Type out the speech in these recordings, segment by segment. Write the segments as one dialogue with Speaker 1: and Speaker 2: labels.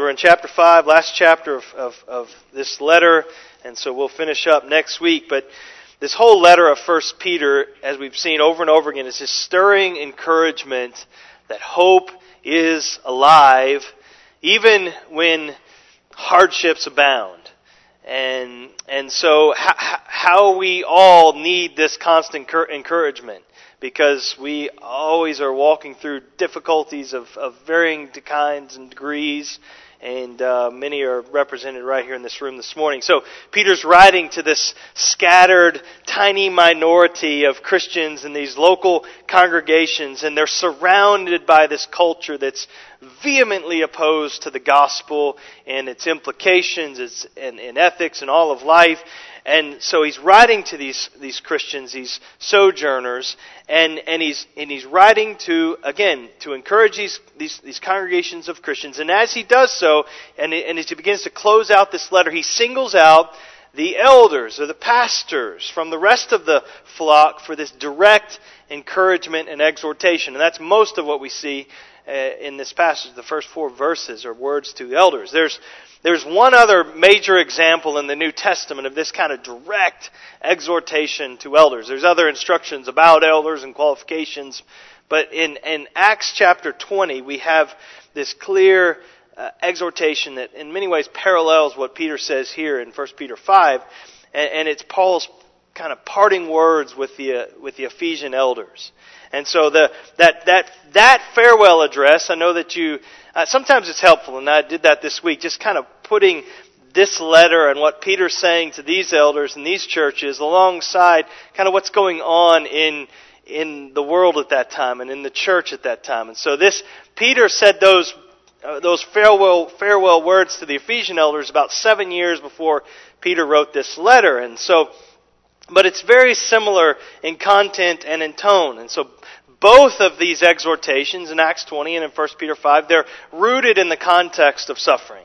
Speaker 1: We're in chapter 5, last chapter of, of, of, this letter, and so we'll finish up next week. But this whole letter of 1 Peter, as we've seen over and over again, is this stirring encouragement that hope is alive, even when hardships abound. And, and so how, how we all need this constant encouragement because we always are walking through difficulties of, of varying kinds and degrees and uh, many are represented right here in this room this morning. So Peter's writing to this scattered, tiny minority of Christians in these local congregations, and they're surrounded by this culture that's vehemently opposed to the gospel and its implications its, and, and ethics and all of life. And so he's writing to these, these Christians, these sojourners, and, and, he's, and he's writing to, again, to encourage these, these, these congregations of Christians. And as he does so, and, and as he begins to close out this letter, he singles out the elders or the pastors from the rest of the flock for this direct encouragement and exhortation. And that's most of what we see uh, in this passage. The first four verses are words to elders. There's, there's one other major example in the New Testament of this kind of direct exhortation to elders. There's other instructions about elders and qualifications, but in, in Acts chapter 20, we have this clear uh, exhortation that in many ways parallels what Peter says here in 1 Peter 5, and, and it's Paul's kind of parting words with the, uh, with the Ephesian elders. And so the, that, that, that farewell address, I know that you uh, sometimes it's helpful, and I did that this week, just kind of putting this letter and what Peter's saying to these elders and these churches alongside kind of what's going on in in the world at that time and in the church at that time. And so this Peter said those uh, those farewell farewell words to the Ephesian elders about 7 years before Peter wrote this letter. And so but it's very similar in content and in tone. And so both of these exhortations in Acts 20 and in 1 Peter 5, they're rooted in the context of suffering,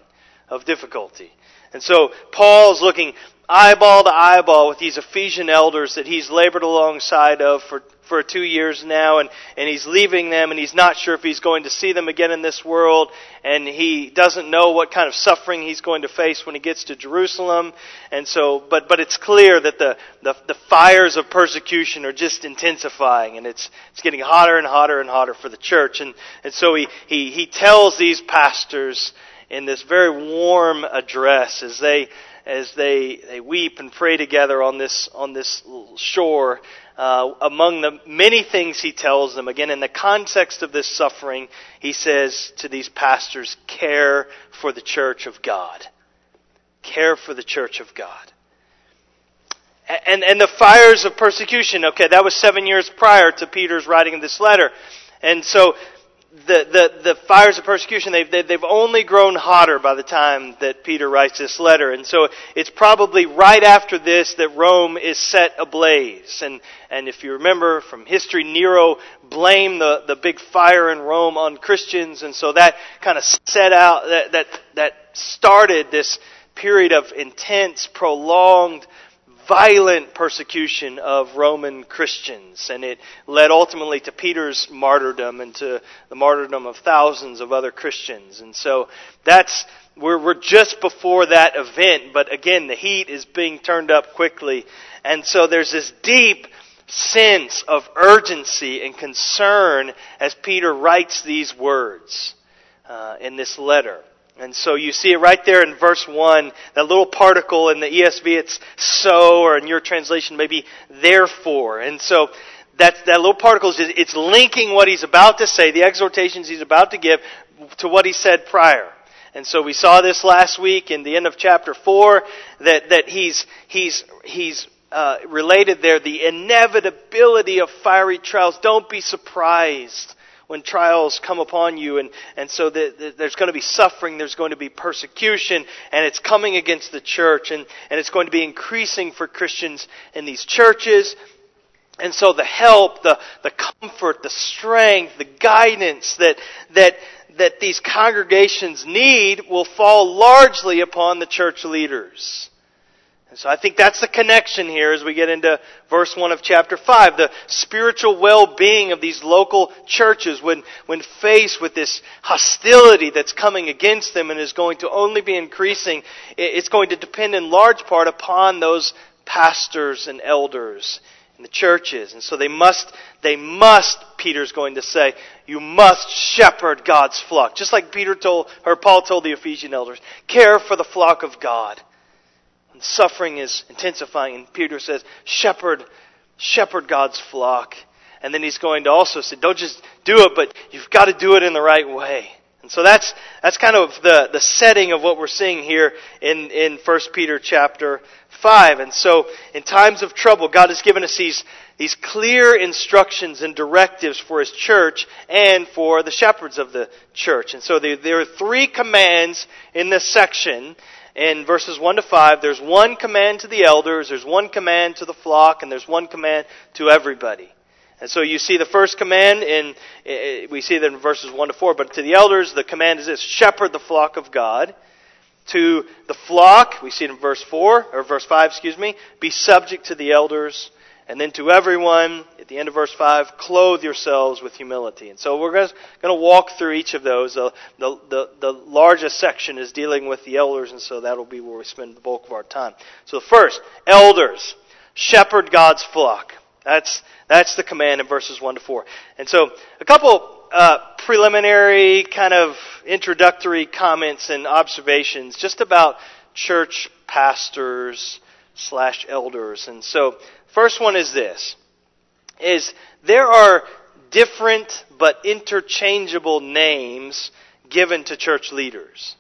Speaker 1: of difficulty. And so Paul's looking eyeball to eyeball with these Ephesian elders that he's labored alongside of for for two years now and, and he's leaving them and he's not sure if he's going to see them again in this world and he doesn't know what kind of suffering he's going to face when he gets to Jerusalem. And so, but, but it's clear that the, the, the fires of persecution are just intensifying and it's, it's getting hotter and hotter and hotter for the church. And, and so he, he, he tells these pastors in this very warm address as they, as they, they weep and pray together on this, on this shore uh, among the many things he tells them, again, in the context of this suffering, he says to these pastors, care for the church of God. Care for the church of God. And, and the fires of persecution, okay, that was seven years prior to Peter's writing this letter. And so the, the, the fires of persecution, they've, they've only grown hotter by the time that Peter writes this letter. And so it's probably right after this that Rome is set ablaze. And, and if you remember from history, Nero blamed the, the big fire in Rome on Christians. And so that kind of set out, that, that, that started this period of intense, prolonged violent persecution of Roman Christians, and it led ultimately to Peter's martyrdom and to the martyrdom of thousands of other Christians. And so that's we're, we're just before that event, but again, the heat is being turned up quickly, and so there's this deep sense of urgency and concern as Peter writes these words uh, in this letter. And so you see it right there in verse 1, that little particle in the ESV, it's so, or in your translation, maybe therefore. And so that, that little particle is, it's linking what he's about to say, the exhortations he's about to give, to what he said prior. And so we saw this last week in the end of chapter 4, that, that he's, he's, he's uh, related there the inevitability of fiery trials. Don't be surprised when trials come upon you. And, and so the, the, there's going to be suffering, there's going to be persecution, and it's coming against the church, and, and it's going to be increasing for Christians in these churches. And so the help, the, the comfort, the strength, the guidance that, that, that these congregations need will fall largely upon the church leaders. So I think that's the connection here as we get into verse 1 of chapter 5. The spiritual well-being of these local churches when, when faced with this hostility that's coming against them and is going to only be increasing, it's going to depend in large part upon those pastors and elders in the churches. And so they must, they must, Peter's going to say, you must shepherd God's flock. Just like Peter told, or Paul told the Ephesian elders, care for the flock of God. And suffering is intensifying, and Peter says, shepherd, shepherd God's flock. And then he's going to also say, don't just do it, but you've got to do it in the right way. And so that's, that's kind of the, the setting of what we're seeing here in, in 1 Peter chapter 5. And so in times of trouble, God has given us these, these clear instructions and directives for His church and for the shepherds of the church. And so there, there are three commands in this section in verses 1 to 5, there's one command to the elders, there's one command to the flock, and there's one command to everybody. And so you see the first command in, eh, we see that in verses 1 to 4, but to the elders, the command is this, shepherd the flock of God. To the flock, we see it in verse 4, or verse 5, excuse me, be subject to the elders. And then to everyone, at the end of verse 5, clothe yourselves with humility. And so we're going to walk through each of those. The, the, the, largest section is dealing with the elders, and so that'll be where we spend the bulk of our time. So first, elders, shepherd God's flock. That's, that's the command in verses 1 to 4. And so a couple uh, preliminary kind of introductory comments and observations just about church pastors slash elders. And so First one is this, is there are different but interchangeable names given to church leaders.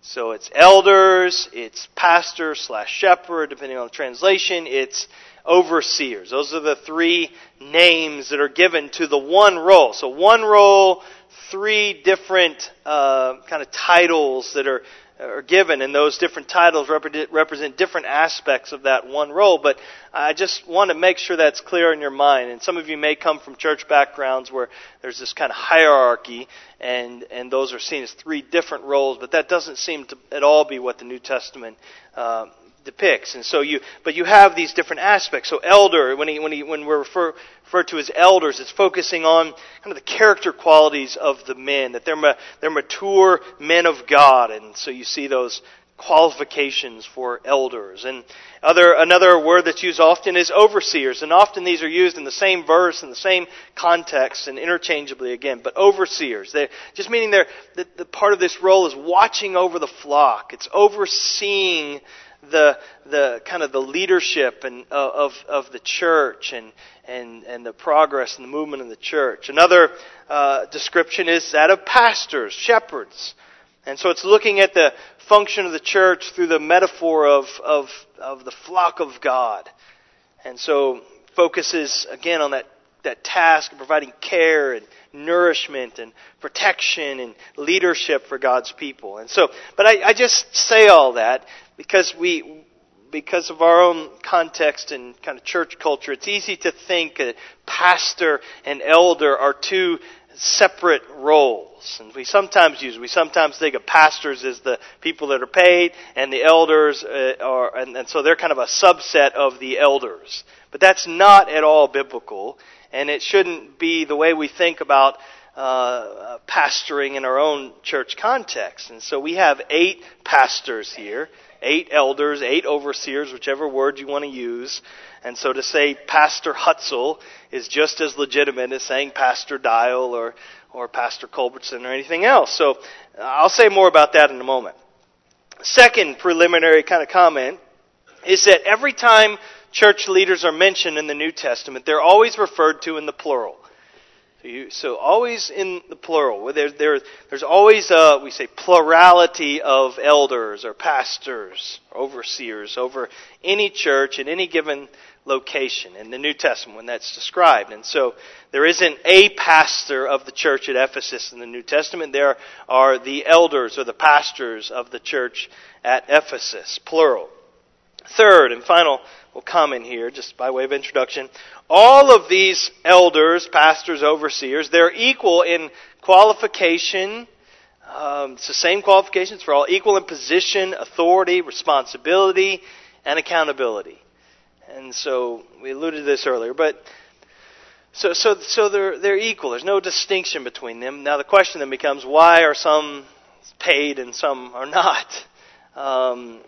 Speaker 1: So it's elders, it's pastor slash shepherd, depending on the translation, it's overseers. Those are the three names that are given to the one role. So one role, three different uh, kind of titles that are are given, and those different titles represent different aspects of that one role. But I just want to make sure that's clear in your mind. And some of you may come from church backgrounds where there's this kind of hierarchy, and and those are seen as three different roles. But that doesn't seem to at all be what the New Testament uh, depicts. And so you, but you have these different aspects. So elder, when he, when he, when we're refer, referred to as elders, it's focusing on kind of the character qualities of the men, that they're, they're mature men of God. And so you see those qualifications for elders. And other, another word that's used often is overseers. And often these are used in the same verse, in the same context, and interchangeably again. But overseers, they just meaning they're, the, the part of this role is watching over the flock. It's overseeing the the kind of the leadership and uh, of of the church and and and the progress and the movement of the church. Another uh, description is that of pastors, shepherds, and so it's looking at the function of the church through the metaphor of of of the flock of God, and so focuses again on that that task of providing care and nourishment and protection and leadership for God's people. And so, but I, I just say all that because we, because of our own context and kind of church culture, it's easy to think that pastor and elder are two separate roles. And we sometimes use, we sometimes think of pastors as the people that are paid, and the elders uh, are, and, and so they're kind of a subset of the elders. But that's not at all biblical and it shouldn't be the way we think about uh, pastoring in our own church context. And so we have eight pastors here, eight elders, eight overseers, whichever word you want to use. And so to say Pastor Hutzel is just as legitimate as saying Pastor Dial or, or Pastor Culbertson or anything else. So I'll say more about that in a moment. Second preliminary kind of comment is that every time church leaders are mentioned in the New Testament, they're always referred to in the plural. So, you, so always in the plural. There, there, there's always a, we say, plurality of elders or pastors, or overseers over any church in any given location in the New Testament when that's described. And so there isn't a pastor of the church at Ephesus in the New Testament. There are the elders or the pastors of the church at Ephesus, plural. Third and final will comment here, just by way of introduction. All of these elders, pastors, overseers, they're equal in qualification. Um, it's the same qualifications for all, equal in position, authority, responsibility, and accountability. And so we alluded to this earlier, but so so so they're they're equal. There's no distinction between them. Now the question then becomes why are some paid and some are not? Um,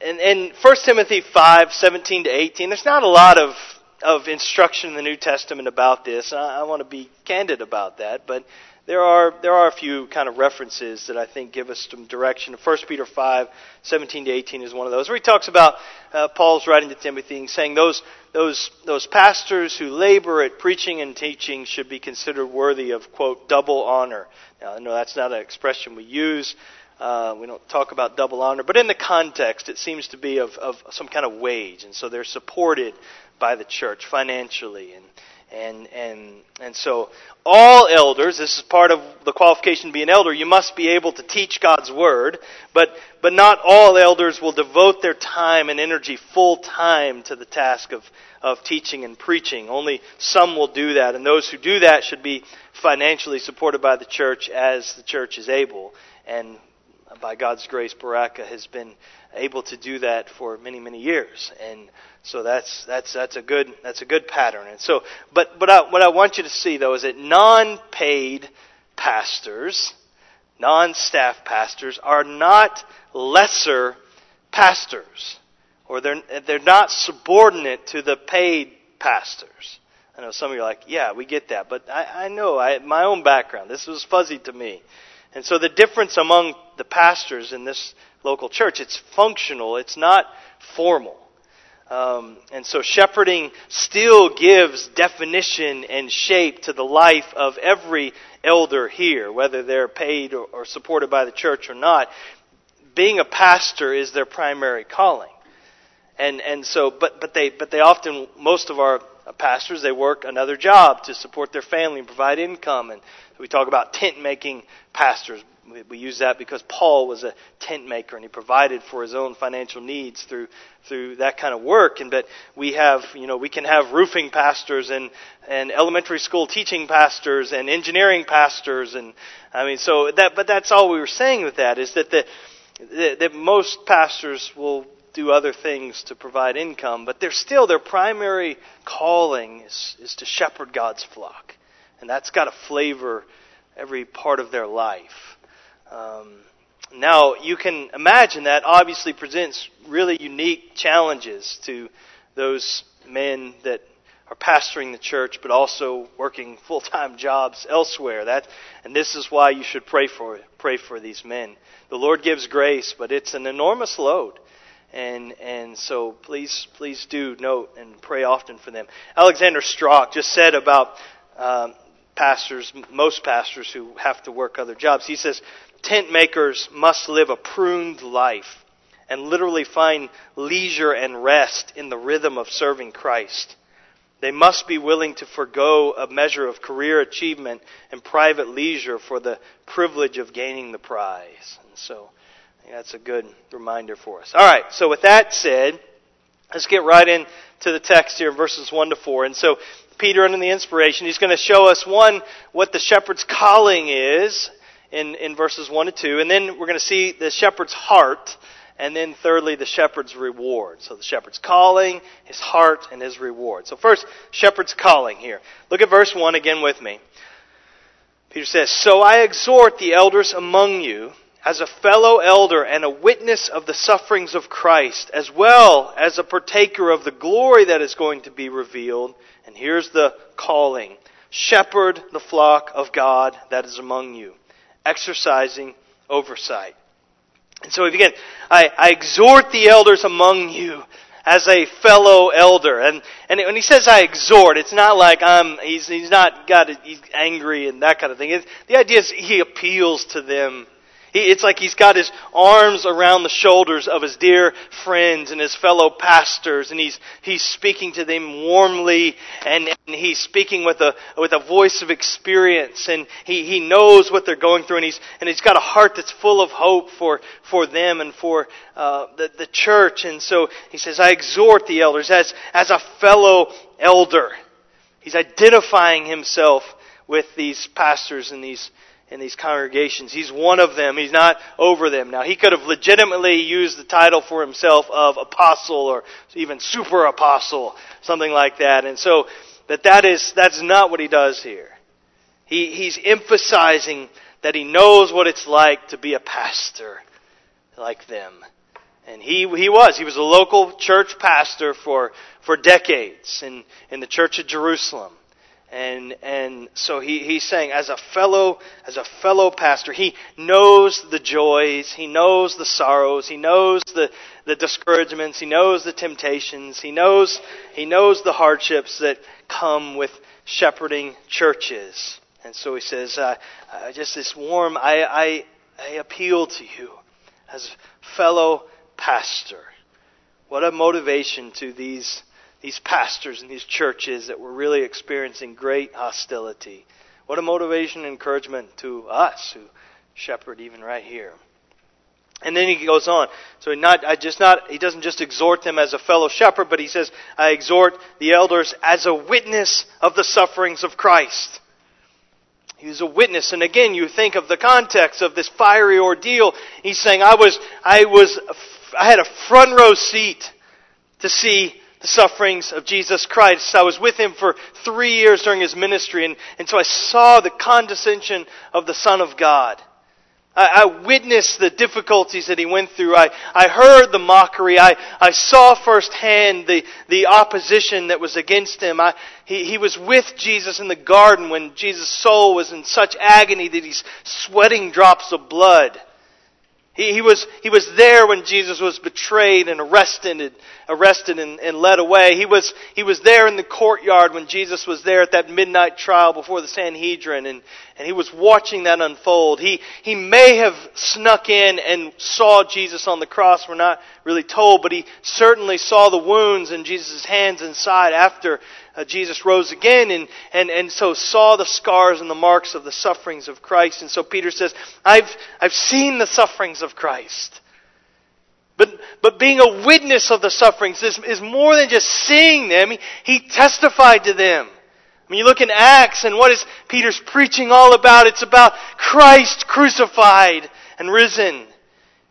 Speaker 1: and, and 1 Timothy 5, 17 to 18, there's not a lot of, of instruction in the New Testament about this. I, I want to be candid about that, but there are, there are a few kind of references that I think give us some direction. 1 Peter 5, 17 to 18 is one of those, where he talks about uh, Paul's writing to Timothy and saying those, those, those pastors who labor at preaching and teaching should be considered worthy of, quote, double honor. Now, I know that's not an expression we use. Uh, we don't talk about double honor, but in the context, it seems to be of, of some kind of wage, and so they're supported by the church financially, and and and and so all elders. This is part of the qualification to be an elder. You must be able to teach God's word, but but not all elders will devote their time and energy full time to the task of of teaching and preaching. Only some will do that, and those who do that should be financially supported by the church as the church is able. And by God's grace, Baraka has been able to do that for many, many years, and so that's that's that's a good that's a good pattern. And so, but but I, what I want you to see though is that non-paid pastors, non-staff pastors, are not lesser pastors, or they're they're not subordinate to the paid pastors. I know some of you are like, yeah, we get that, but I, I know I, my own background. This was fuzzy to me. And so the difference among the pastors in this local church, it's functional, it's not formal. Um, and so shepherding still gives definition and shape to the life of every elder here, whether they're paid or, or supported by the church or not. Being a pastor is their primary calling. And, and so, but, but they, but they often, most of our Uh, pastors, they work another job to support their family and provide income. And we talk about tent making pastors. We, we use that because Paul was a tent maker and he provided for his own financial needs through through that kind of work. And but we have, you know, we can have roofing pastors and and elementary school teaching pastors and engineering pastors and I mean, so that but that's all we were saying with that is that the that most pastors will do other things to provide income, but they're still their primary calling is, is to shepherd God's flock. And that's got to flavor every part of their life. Um, now, you can imagine that obviously presents really unique challenges to those men that are pastoring the church, but also working full-time jobs elsewhere. That, and this is why you should pray for pray for these men. The Lord gives grace, but it's an enormous load, and and so please please do note and pray often for them. Alexander Strauch just said about um, pastors, most pastors who have to work other jobs. He says, tent makers must live a pruned life and literally find leisure and rest in the rhythm of serving Christ. They must be willing to forego a measure of career achievement and private leisure for the privilege of gaining the prize. And so, that's a good reminder for us. All right, so with that said, let's get right into the text here, verses 1 to 4. And so, Peter under the inspiration. He's going to show us, one, what the shepherd's calling is in, in verses 1 to 2, and then we're going to see the shepherd's heart, and then thirdly, the shepherd's reward. So the shepherd's calling, his heart, and his reward. So first, shepherd's calling here. Look at verse 1 again with me. Peter says, So I exhort the elders among you, as a fellow elder and a witness of the sufferings of Christ, as well as a partaker of the glory that is going to be revealed. And here's the calling shepherd the flock of God that is among you, exercising oversight. And so begin. I, I exhort the elders among you as a fellow elder. And, and when he says I exhort, it's not like I'm, he's, he's not got, he's angry and that kind of thing. The idea is he appeals to them he, it's like he's got his arms around the shoulders of his dear friends and his fellow pastors, and he's, he's speaking to them warmly, and, and he's speaking with a, with a voice of experience, and he, he knows what they're going through, and he's, and he's got a heart that's full of hope for, for them and for uh, the, the church. And so he says, I exhort the elders as, as a fellow elder. He's identifying himself with these pastors and these in these congregations. He's one of them. He's not over them. Now, he could have legitimately used the title for himself of apostle or even super apostle, something like that. And so, that that is, that's not what he does here. He, he's emphasizing that he knows what it's like to be a pastor like them. And he, he was. He was a local church pastor for, for decades in, in the church of Jerusalem. And, and so he, he's saying, as a fellow, as a fellow pastor, he knows the joys, he knows the sorrows, he knows the, the discouragements, he knows the temptations, he knows, he knows the hardships that come with shepherding churches. And so he says, uh, uh, just this warm, I, I, I appeal to you as fellow pastor. What a motivation to these these pastors and these churches that were really experiencing great hostility. What a motivation and encouragement to us who shepherd even right here. And then he goes on. So not, I just not, he doesn't just exhort them as a fellow shepherd, but he says, I exhort the elders as a witness of the sufferings of Christ. He was a witness. And again, you think of the context of this fiery ordeal. He's saying, I was, I was, I had a front row seat to see the sufferings of Jesus Christ. I was with him for three years during his ministry, and, and so I saw the condescension of the Son of God. I, I witnessed the difficulties that he went through. I, I heard the mockery. I, I saw firsthand the, the opposition that was against him. I, he, he was with Jesus in the garden when Jesus' soul was in such agony that he's sweating drops of blood. He, he, was, he was there when Jesus was betrayed and arrested, and, arrested and, and led away. He was, he was there in the courtyard when Jesus was there at that midnight trial before the Sanhedrin, and, and he was watching that unfold. He, he may have snuck in and saw Jesus on the cross. We're not really told, but he certainly saw the wounds in Jesus' hands and side after uh, Jesus rose again and, and, and so saw the scars and the marks of the sufferings of Christ. And so Peter says, I've, I've seen the sufferings of Christ. But, but being a witness of the sufferings is, is more than just seeing them. He, he testified to them. When you look in Acts and what is Peter's preaching all about, it's about Christ crucified and risen.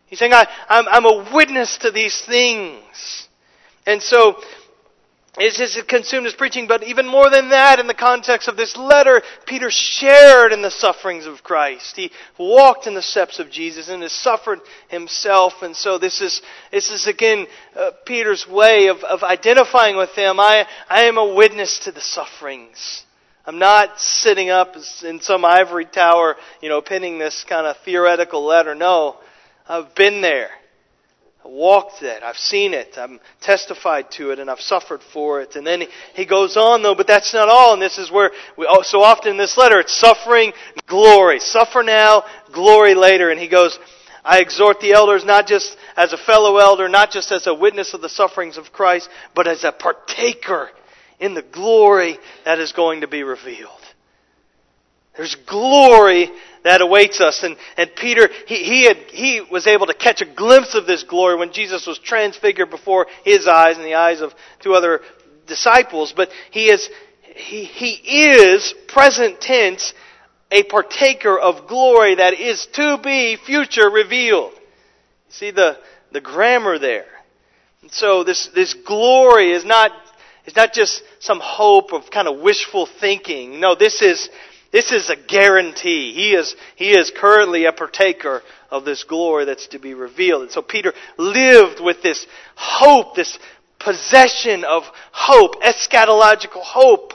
Speaker 1: He's saying, I, I'm a witness to these things. And so is consumed his preaching, but even more than that, in the context of this letter, Peter shared in the sufferings of Christ. He walked in the steps of Jesus and has suffered himself. And so this is, this is again uh, Peter's way of, of identifying with them. I, I am a witness to the sufferings. I'm not sitting up in some ivory tower, you know, penning this kind of theoretical letter. No, I've been there. I walked it. I've seen it. I'm testified to it and I've suffered for it. And then he goes on though, but that's not all. And this is where we, oh, so often in this letter, it's suffering, glory. Suffer now, glory later. And he goes, I exhort the elders not just as a fellow elder, not just as a witness of the sufferings of Christ, but as a partaker in the glory that is going to be revealed. There's glory that awaits us. And, and Peter, he, he, had, he was able to catch a glimpse of this glory when Jesus was transfigured before his eyes and the eyes of two other disciples. But he is, he, he is, present tense, a partaker of glory that is to be future revealed. See the, the grammar there. And so this, this glory is not, is not just some hope of kind of wishful thinking. No, this is, this is a guarantee. He is, he is currently a partaker of this glory that's to be revealed. And so Peter lived with this hope, this possession of hope, eschatological hope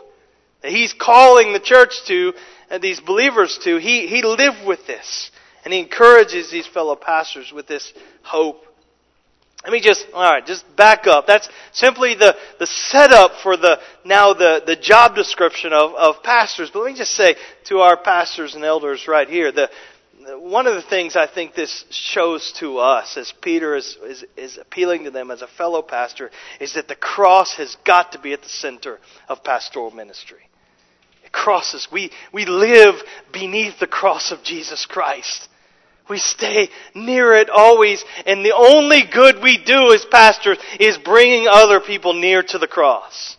Speaker 1: that he's calling the church to and these believers to. He, he lived with this. And he encourages these fellow pastors with this hope. Let me just, alright, just back up. That's simply the, the setup for the, now the, the job description of, of pastors. But let me just say to our pastors and elders right here, the, one of the things I think this shows to us as Peter is, is, is appealing to them as a fellow pastor is that the cross has got to be at the center of pastoral ministry. It crosses. We, we live beneath the cross of Jesus Christ. We stay near it always, and the only good we do as pastors is bringing other people near to the cross.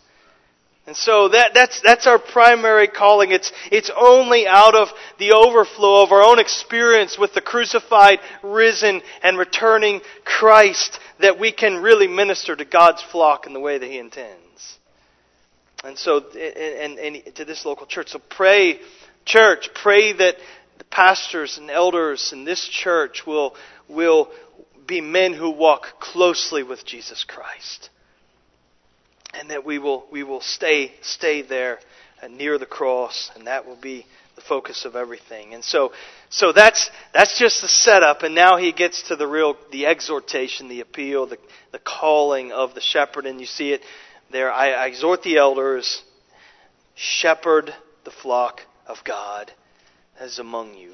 Speaker 1: And so that, that's, that's our primary calling. It's, it's only out of the overflow of our own experience with the crucified, risen, and returning Christ that we can really minister to God's flock in the way that He intends. And so, and, and, and to this local church. So pray, church, pray that pastors and elders in this church will, will be men who walk closely with Jesus Christ and that we will, we will stay, stay there near the cross, and that will be the focus of everything. And so, so that's, that's just the setup, and now he gets to the real, the exhortation, the appeal, the, the calling of the shepherd, and you see it there. I, I exhort the elders, shepherd the flock of God as among you,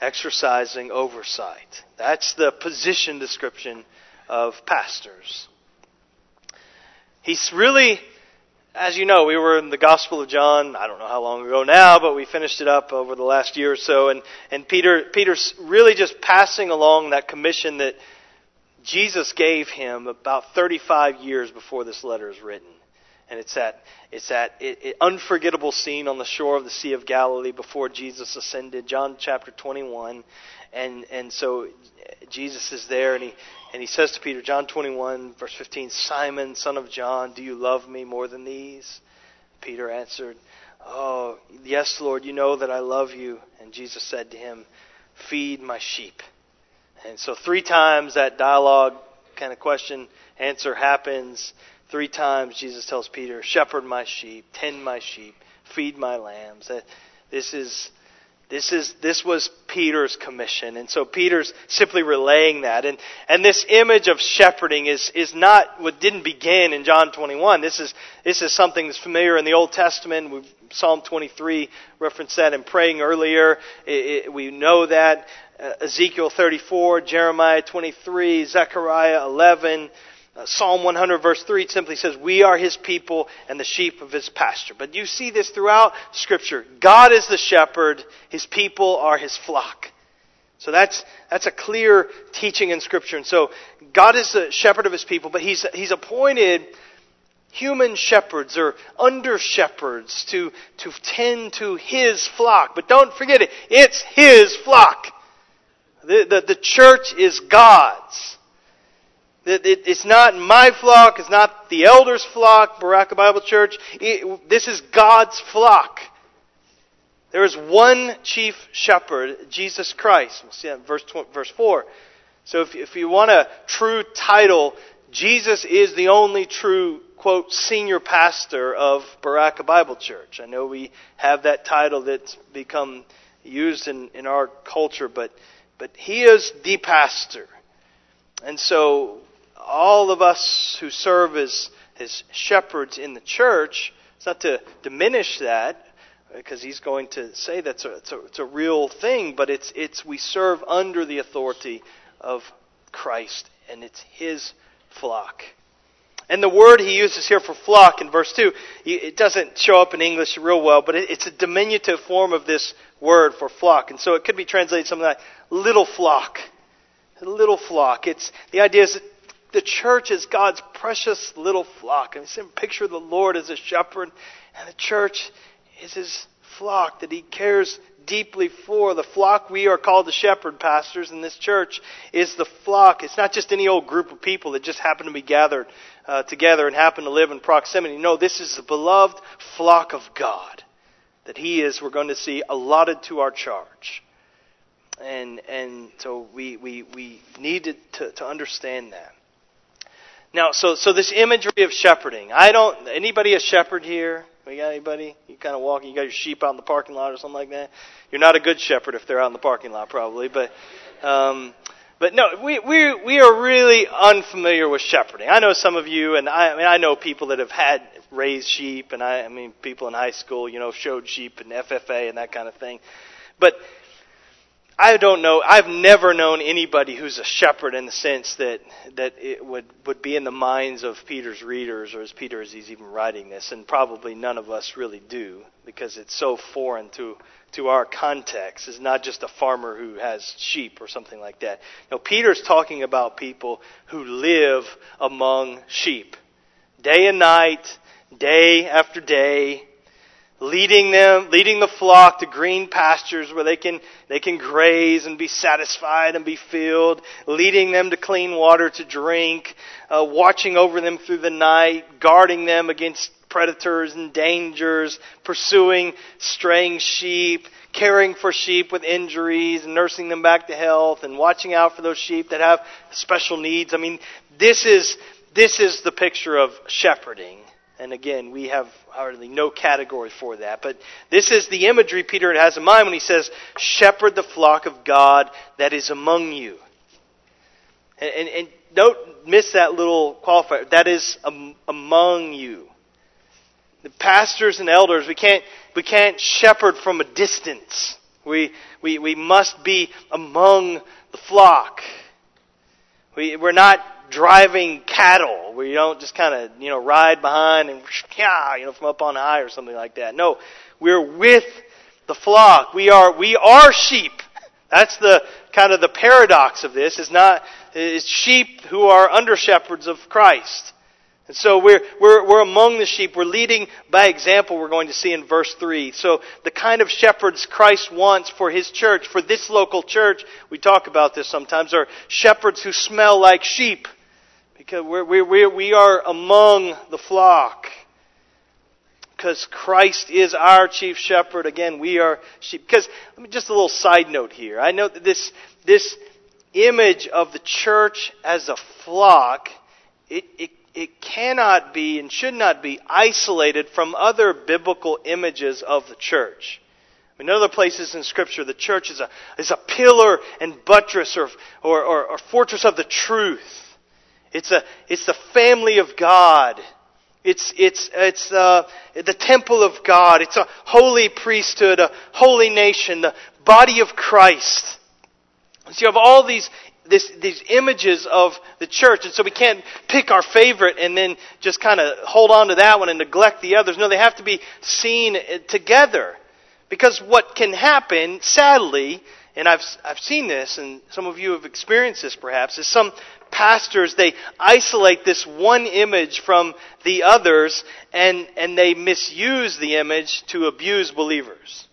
Speaker 1: exercising oversight. That's the position description of pastors. He's really, as you know, we were in the Gospel of John, I don't know how long ago now, but we finished it up over the last year or so, and, and Peter, Peter's really just passing along that commission that Jesus gave him about 35 years before this letter is written. And it's that, it's that it, it, unforgettable scene on the shore of the Sea of Galilee before Jesus ascended, John chapter 21. And, and so Jesus is there and he, and he says to Peter, John 21, verse 15, Simon, son of John, do you love me more than these? Peter answered, Oh, yes, Lord, you know that I love you. And Jesus said to him, Feed my sheep. And so, three times that dialogue kind of question answer happens. Three times Jesus tells Peter, Shepherd my sheep, tend my sheep, feed my lambs. This is this is this was Peter's commission, and so Peter's simply relaying that. And and this image of shepherding is is not what didn't begin in John 21. This is this is something that's familiar in the Old Testament. We've, Psalm 23 referenced that in praying earlier. It, it, we know that uh, Ezekiel 34, Jeremiah 23, Zechariah 11. Uh, Psalm 100 verse 3 simply says, We are his people and the sheep of his pasture. But you see this throughout Scripture. God is the shepherd, his people are his flock. So that's, that's a clear teaching in Scripture. And so God is the shepherd of his people, but he's, he's appointed human shepherds or under shepherds to, to tend to his flock. But don't forget it, it's his flock. The, the, the church is God's. It's not my flock. It's not the elders' flock, Baraka Bible Church. this is God's flock. There is one chief shepherd, Jesus Christ. We'll see that in verse, verse 4. So if, if you want a true title, Jesus is the only true, quote, senior pastor of Baraka Bible Church. I know we have that title that's become used in, in our culture, but, but he is the pastor. And so all of us who serve as, as shepherds in the church, it's not to diminish that, because he's going to say that's a, it's, a, it's a real thing, but it's, it's we serve under the authority of Christ, and it's his flock. And the word he uses here for flock in verse 2, it doesn't show up in English real well, but it's a diminutive form of this word for flock. And so it could be translated something like little flock. Little flock. It's, the idea is the church is God's precious little flock. And you picture the Lord as a shepherd, and the church is his flock that he cares deeply for. The flock we are called the shepherd pastors in this church is the flock. It's not just any old group of people that just happen to be gathered uh, together and happen to live in proximity. No, this is the beloved flock of God that he is, we're going to see, allotted to our charge. And, and so we, we, we need to, to understand that. Now, so so this imagery of shepherding. I don't. Anybody a shepherd here? We got anybody? You kind of walking. You got your sheep out in the parking lot or something like that. You're not a good shepherd if they're out in the parking lot, probably. But um, but no, we we we are really unfamiliar with shepherding. I know some of you, and I, I mean I know people that have had raised sheep, and I I mean people in high school, you know, showed sheep and FFA and that kind of thing. But I don't know. I've never known anybody who's a shepherd in the sense that that it would would be in the minds of Peter's readers, or as Peter as he's even writing this, and probably none of us really do because it's so foreign to to our context. It's not just a farmer who has sheep or something like that. No, Peter's talking about people who live among sheep, day and night, day after day, leading them, leading the flock to green pastures where they can, they can graze and be satisfied and be filled, leading them to clean water to drink, uh, watching over them through the night, guarding them against predators and dangers, pursuing straying sheep, caring for sheep with injuries nursing them back to health and watching out for those sheep that have special needs. I mean, this is, this is the picture of shepherding. And again, we have hardly no category for that. But this is the imagery Peter has in mind when he says, shepherd the flock of God that is among you. And, and, and don't miss that little qualifier. That is among you. The pastors and elders, we can't, we can't shepherd from a distance. We, we, we must be among the flock. We, we're not driving cattle where you don't just kind of, you know, ride behind and, you know, from up on high or something like that. No, we're with the flock. We are, we are sheep. That's the kind of the paradox of this is not, is sheep who are under shepherds of Christ. And so we're, we're, we're among the sheep. We're leading by example, we're going to see in verse 3. So the kind of shepherds Christ wants for his church, for this local church, we talk about this sometimes, are shepherds who smell like sheep. Because we're, we're, we are among the flock. Because Christ is our chief shepherd. Again, we are sheep. Because, let me just a little side note here. I know that this, this image of the church as a flock, it, it it cannot be and should not be isolated from other biblical images of the church. In other places in Scripture, the church is a, is a pillar and buttress or, or, or, or fortress of the truth. It's, a, it's the family of God. It's, it's, it's uh, the temple of God. It's a holy priesthood, a holy nation, the body of Christ. So you have all these this, these images of the church. And so we can't pick our favorite and then just kind of hold on to that one and neglect the others. No, they have to be seen together. Because what can happen, sadly, and I've, I've seen this, and some of you have experienced this perhaps, is some pastors, they isolate this one image from the others and, and they misuse the image to abuse believers.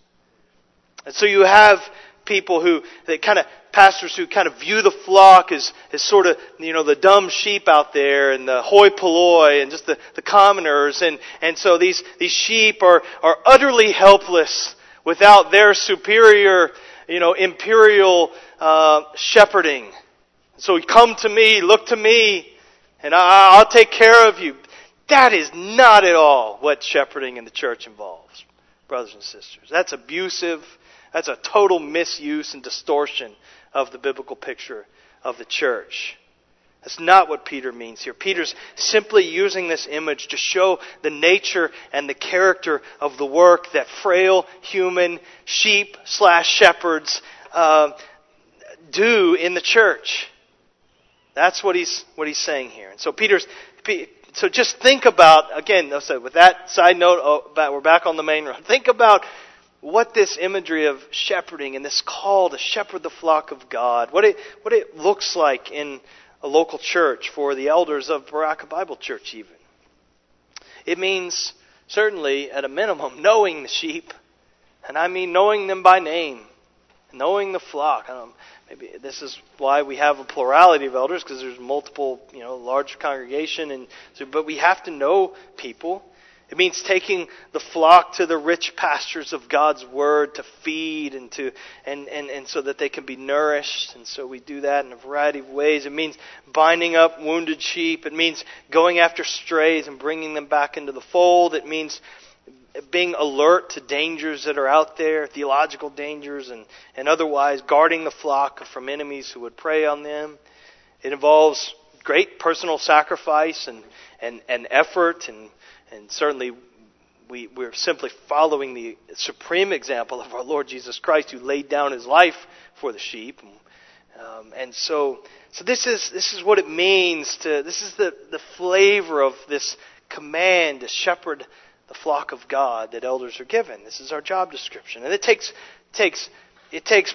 Speaker 1: And so you have people who they kind of pastors who kind of view the flock as, as sort of, you know, the dumb sheep out there and the hoi polloi and just the, the commoners. And, and so these, these sheep are, are utterly helpless without their superior, you know, imperial uh, shepherding. So come to me, look to me, and I'll take care of you. That is not at all what shepherding in the church involves, brothers and sisters. That's abusive. That's a total misuse and distortion of the biblical picture of the church. That's not what Peter means here. Peter's simply using this image to show the nature and the character of the work that frail human sheep slash shepherds uh, do in the church. That's what he's what he's saying here. And so Peter's so just think about again. So with that side note, oh, we're back on the main road. Think about what this imagery of shepherding and this call to shepherd the flock of God, what it, what it looks like in a local church for the elders of Baraka Bible Church, even. It means, certainly, at a minimum, knowing the sheep. And I mean knowing them by name, knowing the flock. Um, maybe this is why we have a plurality of elders, because there's multiple, you know, large congregation. And so, but we have to know people. It means taking the flock to the rich pastures of God's Word to feed and to and, and, and so that they can be nourished. And so we do that in a variety of ways. It means binding up wounded sheep. It means going after strays and bringing them back into the fold. It means being alert to dangers that are out there, theological dangers and, and otherwise, guarding the flock from enemies who would prey on them. It involves great personal sacrifice and, and, and effort and and certainly, we, we're simply following the supreme example of our Lord Jesus Christ, who laid down his life for the sheep. Um, and so, so this is this is what it means to. This is the the flavor of this command to shepherd the flock of God that elders are given. This is our job description, and it takes takes it takes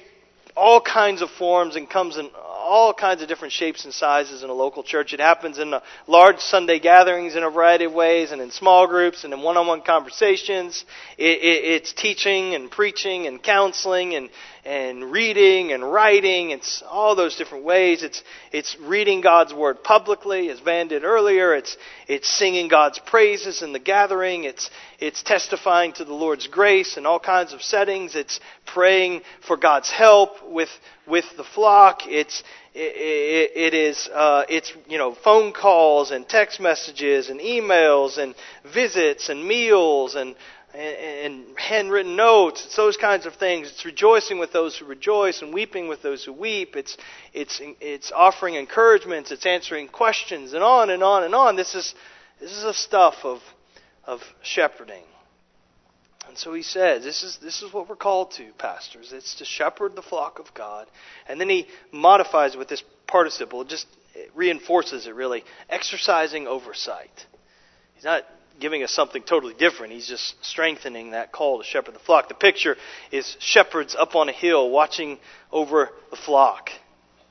Speaker 1: all kinds of forms and comes in all kinds of different shapes and sizes in a local church. It happens in uh, large Sunday gatherings in a variety of ways, and in small groups, and in one-on-one conversations. It, it, it's teaching and preaching and counseling and and reading and writing. It's all those different ways. It's it's reading God's word publicly, as Van did earlier. It's it's singing God's praises in the gathering. It's it's testifying to the Lord's grace in all kinds of settings. It's praying for God's help with with the flock. It's it, it is uh, it's you know phone calls and text messages and emails and visits and meals and and, handwritten notes. It's those kinds of things. It's rejoicing with those who rejoice and weeping with those who weep. It's it's it's offering encouragements. It's answering questions and on and on and on. This is this is the stuff of of shepherding. And so he says, this is, this is what we're called to, pastors. It's to shepherd the flock of God. And then he modifies with this participle. It just reinforces it, really. Exercising oversight. He's not giving us something totally different. He's just strengthening that call to shepherd the flock. The picture is shepherds up on a hill watching over the flock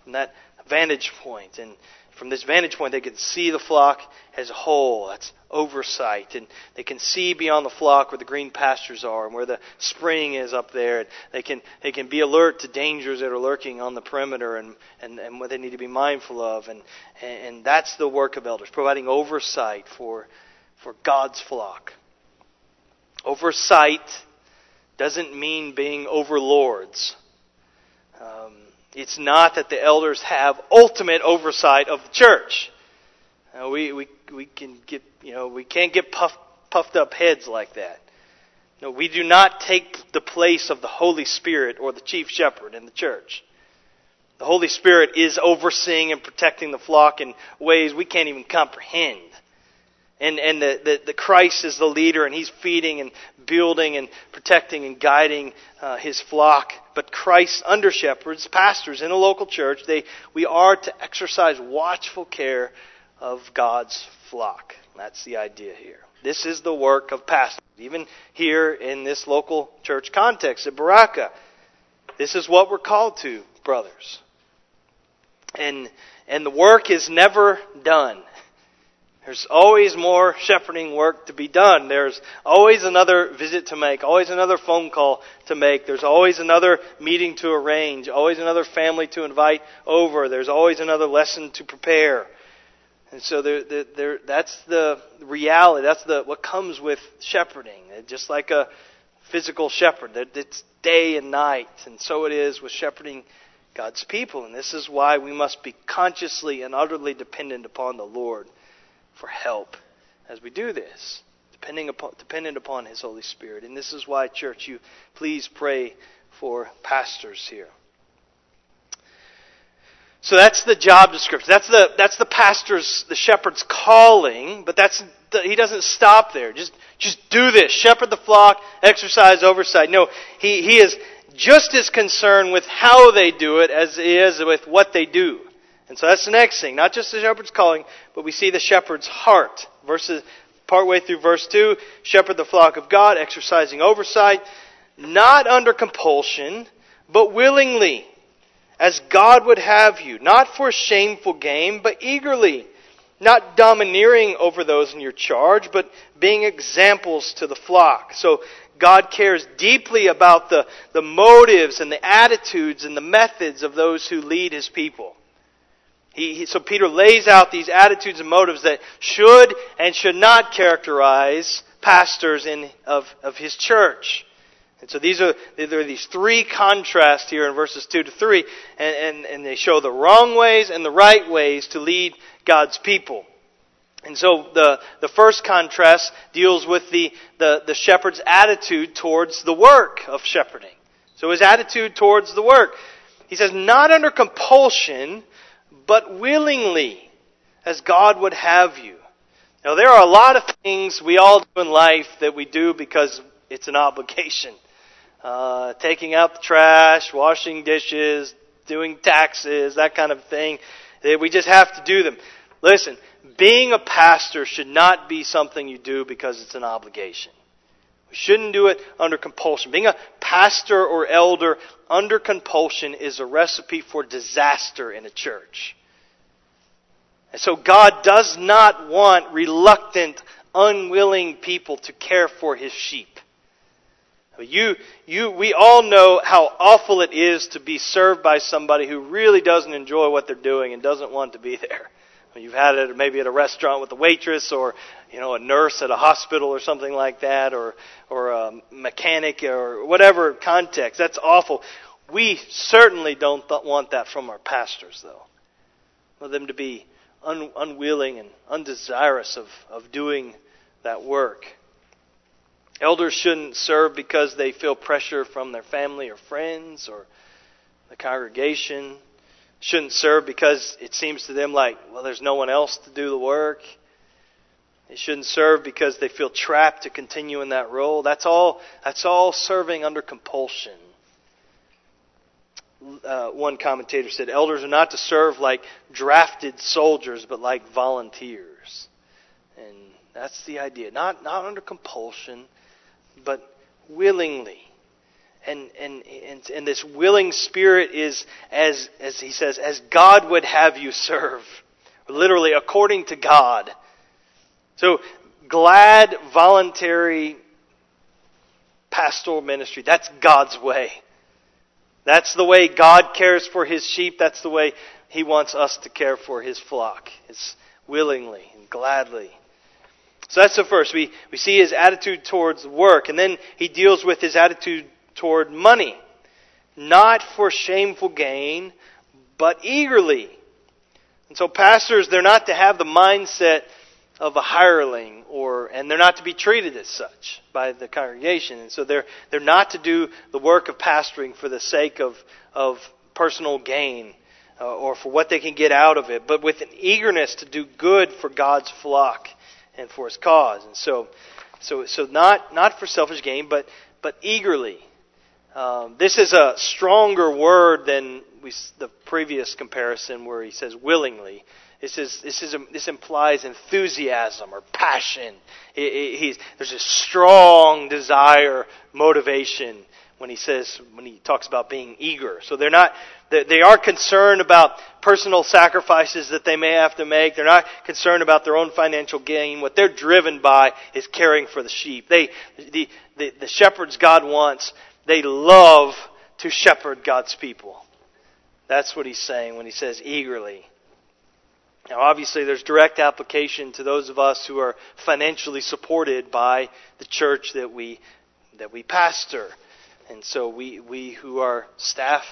Speaker 1: from that vantage point. And from this vantage point, they can see the flock as a whole. That's oversight. And they can see beyond the flock where the green pastures are and where the spring is up there. And they can, they can be alert to dangers that are lurking on the perimeter and, and, and what they need to be mindful of. And, and that's the work of elders, providing oversight for, for God's flock. Oversight doesn't mean being overlords. Um, it's not that the elders have ultimate oversight of the church. Uh, we, we, we can get, you know, we can't get puffed, puffed up heads like that. No, we do not take the place of the Holy Spirit or the chief shepherd in the church. The Holy Spirit is overseeing and protecting the flock in ways we can't even comprehend and, and the, the, the, Christ is the leader, and he's feeding and building and protecting and guiding uh, his flock. But Christ's under shepherds, pastors in a local church, they, we are to exercise watchful care of God's flock. That's the idea here. This is the work of pastors. Even here in this local church context at Baraka, this is what we're called to, brothers. And, and the work is never done. There's always more shepherding work to be done. There's always another visit to make, always another phone call to make. There's always another meeting to arrange, always another family to invite over. There's always another lesson to prepare. And so there, there, there, that's the reality. That's the, what comes with shepherding. Just like a physical shepherd, it's day and night. And so it is with shepherding God's people. And this is why we must be consciously and utterly dependent upon the Lord for help as we do this, depending upon, dependent upon His Holy Spirit. And this is why, church, you please pray for pastors here. So that's the job description. That's the that's the pastor's, the shepherd's calling. But that's the, he doesn't stop there. Just just do this. Shepherd the flock. Exercise oversight. No, he he is just as concerned with how they do it as he is with what they do. And so that's the next thing. Not just the shepherd's calling, but we see the shepherd's heart. Verses, partway through verse 2, shepherd the flock of God, exercising oversight, not under compulsion, but willingly, as God would have you, not for shameful gain, but eagerly, not domineering over those in your charge, but being examples to the flock. So God cares deeply about the, the motives and the attitudes and the methods of those who lead his people. He, he, so Peter lays out these attitudes and motives that should and should not characterize pastors in, of, of his church. And so these are, there are these three contrasts here in verses 2 to 3, and, and, and they show the wrong ways and the right ways to lead God's people. And so the, the first contrast deals with the, the, the shepherd's attitude towards the work of shepherding. So his attitude towards the work. He says, not under compulsion, but willingly, as God would have you. Now, there are a lot of things we all do in life that we do because it's an obligation. Uh, taking out the trash, washing dishes, doing taxes, that kind of thing. That We just have to do them. Listen, being a pastor should not be something you do because it's an obligation. We shouldn't do it under compulsion. Being a pastor or elder under compulsion is a recipe for disaster in a church. And so God does not want reluctant, unwilling people to care for his sheep. You, you, we all know how awful it is to be served by somebody who really doesn't enjoy what they're doing and doesn't want to be there. You've had it maybe at a restaurant with a waitress or, you know, a nurse at a hospital or something like that or, or a mechanic or whatever context. That's awful. We certainly don't want that from our pastors, though. For them to be un, unwilling and undesirous of, of doing that work. Elders shouldn't serve because they feel pressure from their family or friends or the congregation. Shouldn't serve because it seems to them like, well, there's no one else to do the work. They shouldn't serve because they feel trapped to continue in that role. That's all, that's all serving under compulsion. Uh, one commentator said, Elders are not to serve like drafted soldiers, but like volunteers. And that's the idea. Not, not under compulsion, but willingly. And, and, and, and this willing spirit is, as, as he says, as God would have you serve. Literally, according to God. So, glad, voluntary pastoral ministry, that's God's way. That's the way God cares for his sheep. That's the way he wants us to care for his flock. It's willingly and gladly. So that's the first. We, we see his attitude towards work, and then he deals with his attitude toward money. Not for shameful gain, but eagerly. And so pastors, they're not to have the mindset of a hireling or and they're not to be treated as such by the congregation. And so they're they're not to do the work of pastoring for the sake of of personal gain uh, or for what they can get out of it, but with an eagerness to do good for God's flock and for his cause. And so, so, so not, not for selfish gain, but, but eagerly. Um, this is a stronger word than we, the previous comparison where he says willingly. This, is, this, is this implies enthusiasm or passion. It, it, there's a strong desire, motivation when he says, when he talks about being eager. So they're not, they are concerned about personal sacrifices that they may have to make. They're not concerned about their own financial gain. What they're driven by is caring for the sheep. They, the, the, the shepherds God wants, they love to shepherd God's people. That's what he's saying when he says eagerly. Now, obviously, there's direct application to those of us who are financially supported by the church that we that we pastor. And so we, we who are staff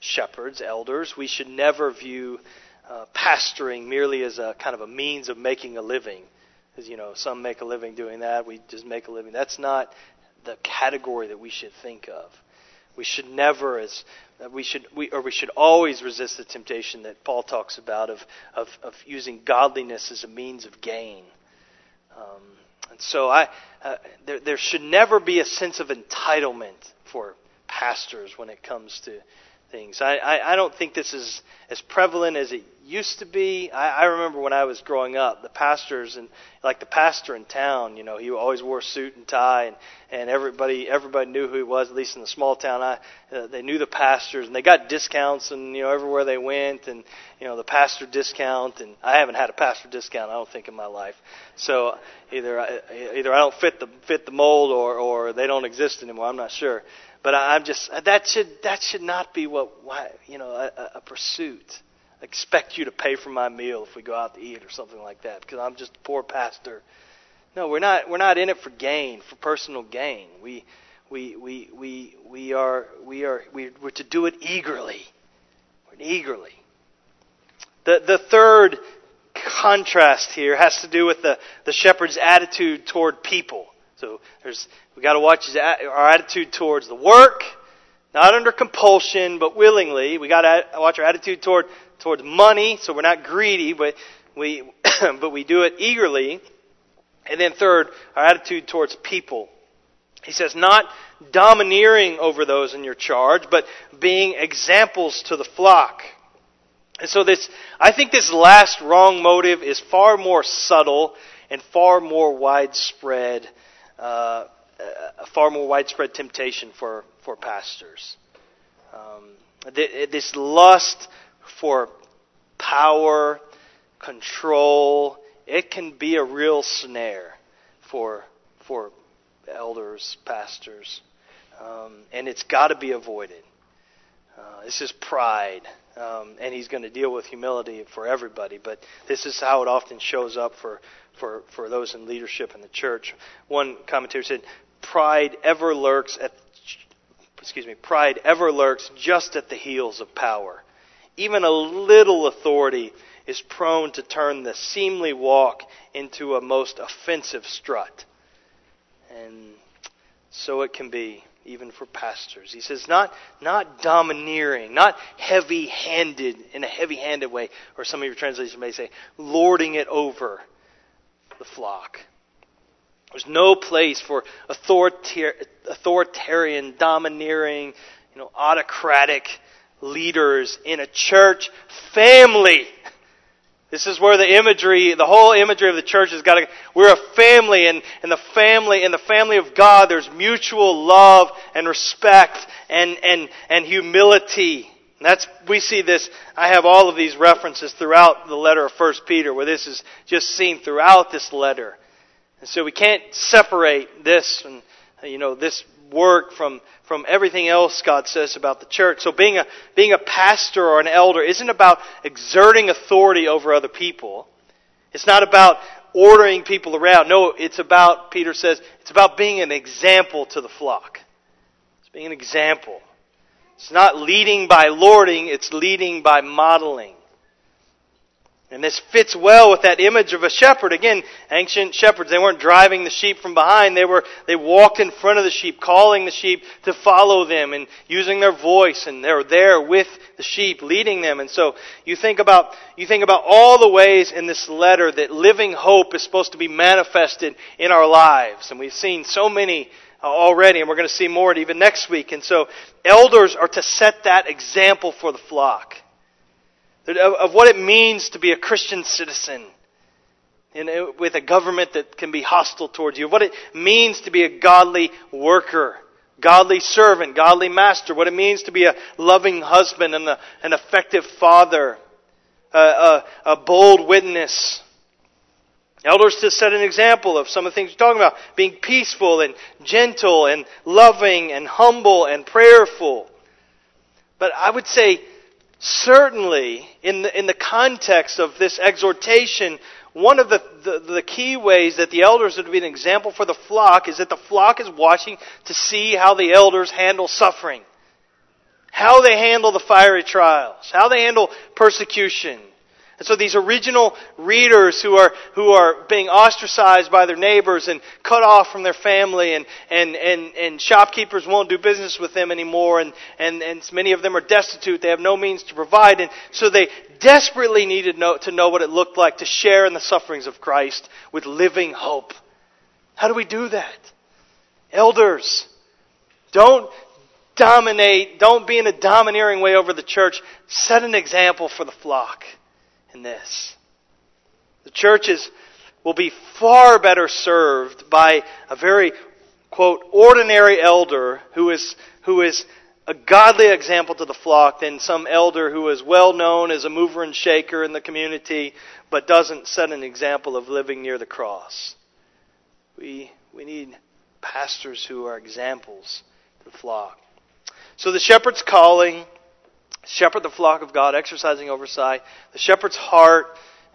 Speaker 1: shepherds, elders, we should never view uh, pastoring merely as a kind of a means of making a living. Because, you know, some make a living doing that, we just make a living. That's not the category that we should think of. We should never, as we should, we, or we should always resist the temptation that Paul talks about of, of, of using godliness as a means of gain. Um, and so I, uh, there, there should never be a sense of entitlement for pastors when it comes to things. I, I, I don't think this is as prevalent as it used to be. I, I remember when I was growing up, the pastors and like the pastor in town, you know, he always wore a suit and tie, and and everybody everybody knew who he was. At least in the small town, I uh, they knew the pastors, and they got discounts, and you know everywhere they went, and you know the pastor discount. And I haven't had a pastor discount, I don't think, in my life. So either I, either I don't fit the fit the mold, or or they don't exist anymore. I'm not sure. But I'm just that should that should not be what why, you know a, a pursuit. Expect you to pay for my meal if we go out to eat or something like that because I'm just a poor pastor. No, we're not we're not in it for gain, for personal gain. We we we we we are we are we, we're to do it eagerly. We're eagerly. The the third contrast here has to do with the, the shepherd's attitude toward people. So there's we got to watch his, our attitude towards the work, not under compulsion, but willingly. We got to watch our attitude toward towards money, so we're not greedy, but we but we do it eagerly. And then third, our attitude towards people. He says, not domineering over those in your charge, but being examples to the flock. And so this, I think this last wrong motive is far more subtle and far more widespread uh, a far more widespread temptation for, for pastors. Um, this lust for power, control, it can be a real snare for, for elders, pastors. Um, and it's got to be avoided. Uh, this is pride. Um, and he's going to deal with humility for everybody, but this is how it often shows up for, for, for those in leadership in the church. One commentator said, Pride ever lurks at excuse me, pride ever lurks just at the heels of power. Even a little authority is prone to turn the seemly walk into a most offensive strut. And so it can be even for pastors. He says not not domineering, not heavy-handed in a heavy-handed way, or some of your translations may say lording it over the flock. There's no place for authoritarian, domineering, you know, autocratic leaders in a church family. This is where the imagery, the whole imagery of the church has got to, we're a family and, and the family, in the family of God, there's mutual love and respect and, and, and humility. And that's, we see this, I have all of these references throughout the letter of 1 Peter where this is just seen throughout this letter. And so we can't separate this and, you know, this work from, from everything else God says about the church. So being a, being a pastor or an elder isn't about exerting authority over other people. It's not about ordering people around. No, it's about, Peter says, it's about being an example to the flock. It's being an example. It's not leading by lording, it's leading by modeling. And this fits well with that image of a shepherd. Again, ancient shepherds, they weren't driving the sheep from behind. They were, they walked in front of the sheep, calling the sheep to follow them and using their voice and they're there with the sheep, leading them. And so you think about, you think about all the ways in this letter that living hope is supposed to be manifested in our lives. And we've seen so many uh, already and we're going to see more even next week. And so elders are to set that example for the flock of what it means to be a Christian citizen in, with a government that can be hostile towards you, what it means to be a godly worker, godly servant, godly master, what it means to be a loving husband and a, an effective father, a, a, a bold witness. Elders to set an example of some of the things we're talking about, being peaceful and gentle and loving and humble and prayerful. But I would say certainly, in the, in the context of this exhortation, one of the, the, the, key ways that the elders would be an example for the flock is that the flock is watching to see how the elders handle suffering, how they handle the fiery trials, how they handle persecution, and so these original readers who are, who are being ostracized by their neighbors and cut off from their family and, and, and, and shopkeepers won't do business with them anymore and, and, and many of them are destitute. They have no means to provide. And so they desperately needed know, to know what it looked like to share in the sufferings of Christ with living hope. How do we do that? Elders, don't dominate, don't be in a domineering way over the church. Set an example for the flock in this. The churches will be far better served by a very, quote, ordinary elder who is, who is a godly example to the flock than some elder who is well known as a mover and shaker in the community but doesn't set an example of living near the cross. We, we need pastors who are examples to the flock. So the shepherd's calling shepherd the flock of God, exercising oversight, the shepherd's heart,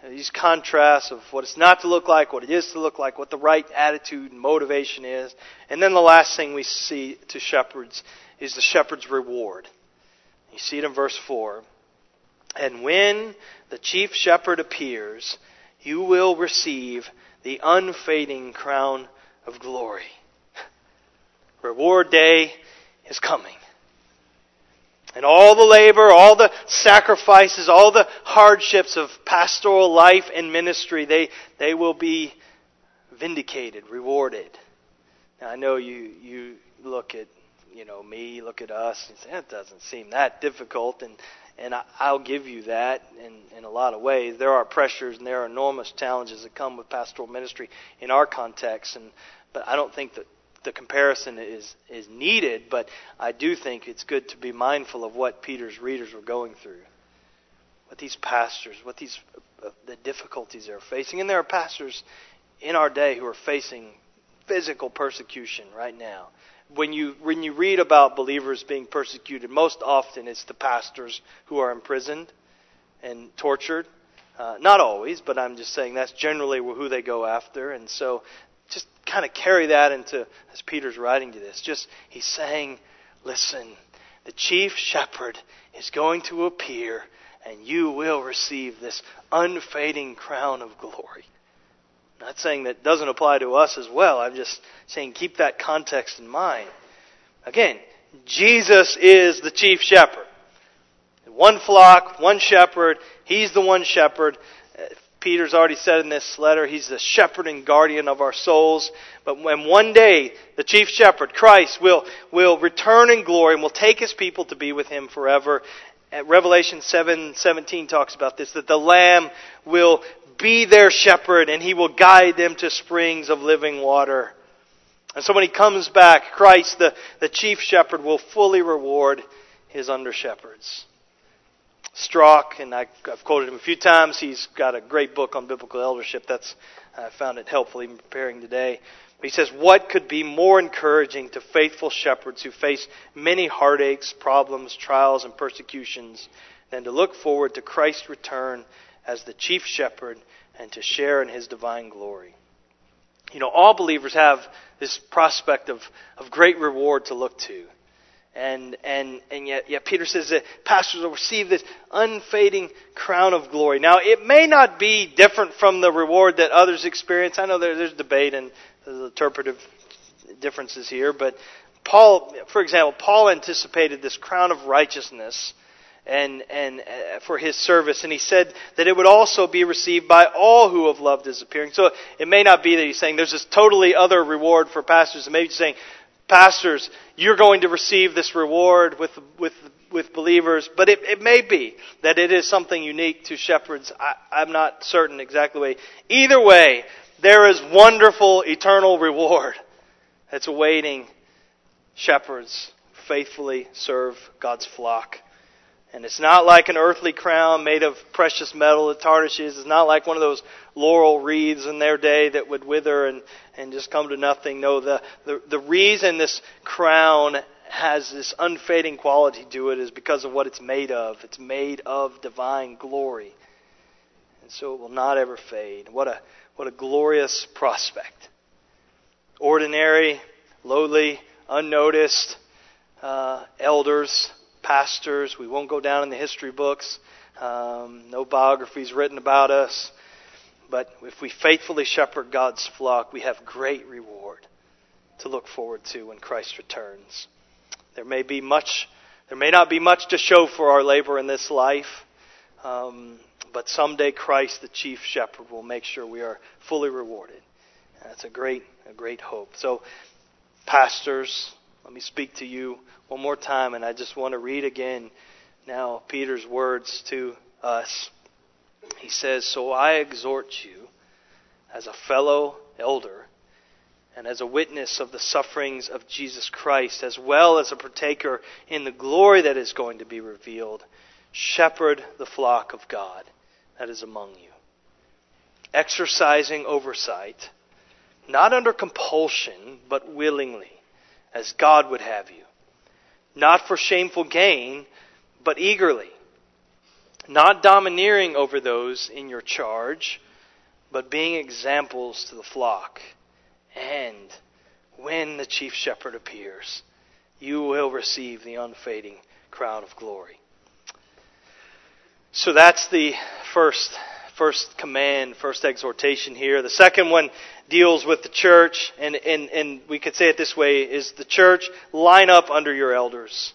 Speaker 1: uh, these contrasts of what it's not to look like, what it is to look like, what the right attitude and motivation is. And then the last thing we see to shepherds is the shepherd's reward. You see it in verse 4. And when the chief shepherd appears, you will receive the unfading crown of glory. Reward day is coming. And all the labor, all the sacrifices, all the hardships of pastoral life and ministry, they, they will be vindicated, rewarded. Now, I know you, you look at, you know, me, look at us, and say, that doesn't seem that difficult. And, and I, I'll give you that in, in a lot of ways. There are pressures and there are enormous challenges that come with pastoral ministry in our context. And, but I don't think that the comparison is, is needed, but I do think it's good to be mindful of what Peter's readers were going through. What these pastors, what these uh, the difficulties they're facing. And there are pastors in our day who are facing physical persecution right now. When you when you read about believers being persecuted, most often it's the pastors who are imprisoned and tortured. Uh, not always, but I'm just saying that's generally who they go after. And so kind of carry that into, as Peter's writing to this, just he's saying, listen, the chief shepherd is going to appear and you will receive this unfading crown of glory. I'm not saying that doesn't apply to us as well. I'm just saying keep that context in mind. Again, Jesus is the chief shepherd. One flock, one shepherd. He's the one shepherd. Peter's already said in this letter, he's the shepherd and guardian of our souls. But when one day the chief shepherd, Christ, will, will return in glory and will take his people to be with him forever. Revelation 7, 17 talks about this, that the Lamb will be their shepherd and he will guide them to springs of living water. And so when he comes back, Christ, the, the chief shepherd, will fully reward his under shepherds. Strauch, and I, have quoted him a few times. He's got a great book on biblical eldership. That's I found it helpful in preparing today. He says, What could be more encouraging to faithful shepherds who face many heartaches, problems, trials, and persecutions than to look forward to Christ's return as the chief shepherd and to share in his divine glory? You know, all believers have this prospect of, of great reward to look to. And, and, and yet, yet Peter says that pastors will receive this unfading crown of glory. Now, it may not be different from the reward that others experience. I know there, there's debate and there's interpretive differences here, but Paul, for example, Paul anticipated this crown of righteousness and, and uh, for his service, and he said that it would also be received by all who have loved his appearing. So it may not be that he's saying there's this totally other reward for pastors, maybe saying pastors, you're going to receive this reward with, with, with believers, but it, it may be that it is something unique to shepherds. I, I'm not certain exactly way. Either way, there is wonderful eternal reward that's awaiting shepherds faithfully serve God's flock. And it's not like an earthly crown made of precious metal that tarnishes. It's not like one of those laurel wreaths in their day that would wither and, and just come to nothing. No, the, the, the reason this crown has this unfading quality to it is because of what it's made of. It's made of divine glory. And so it will not ever fade. What a, what a glorious prospect. Ordinary, lowly, unnoticed uh, elders pastors. We won't go down in the history books. Um, no biographies written about us. But if we faithfully shepherd God's flock, we have great reward to look forward to when Christ returns. There may be much, there may not be much to show for our labor in this life, um, but someday Christ, the chief shepherd, will make sure we are fully rewarded. That's a great, a great hope. So, pastors, let me speak to you one more time, and I just want to read again now Peter's words to us. He says, So I exhort you, as a fellow elder, and as a witness of the sufferings of Jesus Christ, as well as a partaker in the glory that is going to be revealed, shepherd the flock of God that is among you, exercising oversight, not under compulsion, but willingly as God would have you. Not for shameful gain, but eagerly. Not domineering over those in your charge, but being examples to the flock. And when the chief shepherd appears, you will receive the unfading crown of glory. So that's the first first command, first exhortation here. The second one deals with the church, and, and, and we could say it this way, is the church line up under your elders.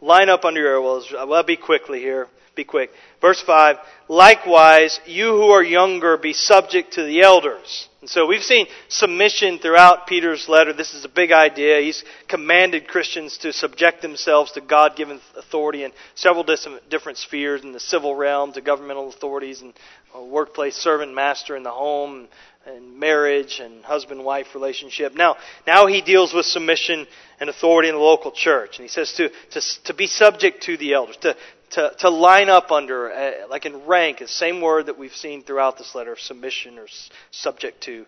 Speaker 1: Line up under your elders. I'll be quickly here be quick. Verse 5 Likewise, you who are younger, be subject to the elders. And so we've seen submission throughout Peter's letter. This is a big idea. He's commanded Christians to subject themselves to God given authority in several different spheres in the civil realm, to governmental authorities, and workplace, servant, master in the home, and marriage and husband wife relationship. Now, now he deals with submission and authority in the local church. And he says to, to, to be subject to the elders, to, to, to line up under, uh, like in rank, the same word that we've seen throughout this letter of submission or subject to.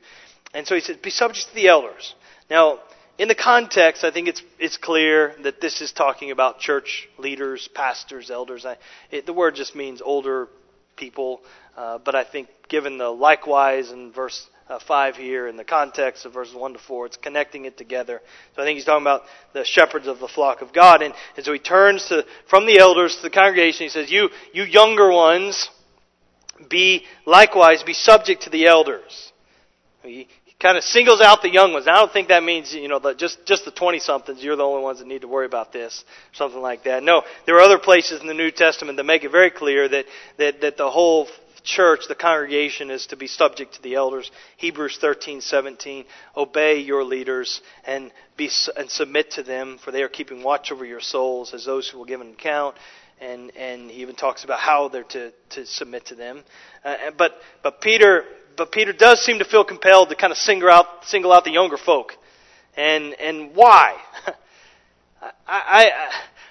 Speaker 1: And so he says, be subject to the elders. Now, in the context, I think it's, it's clear that this is talking about church leaders, pastors, elders. I, it, the word just means older people. Uh, but I think given the likewise in verse uh, 5 here in the context of verses 1 to 4, it's connecting it together. So I think he's talking about the shepherds of the flock of God. And, and so he turns to, from the elders to the congregation. He says, you, you younger ones, be likewise, be subject to the elders. Kind of singles out the young ones. I don't think that means, you know, that just, just the 20 somethings, you're the only ones that need to worry about this, something like that. No, there are other places in the New Testament that make it very clear that, that, that the whole church, the congregation, is to be subject to the elders. Hebrews 13, 17. Obey your leaders and, be, and submit to them, for they are keeping watch over your souls as those who will give an account. And, and he even talks about how they're to, to submit to them. Uh, but, but Peter, but Peter does seem to feel compelled to kind of single out, single out the younger folk. And, and why? I, I,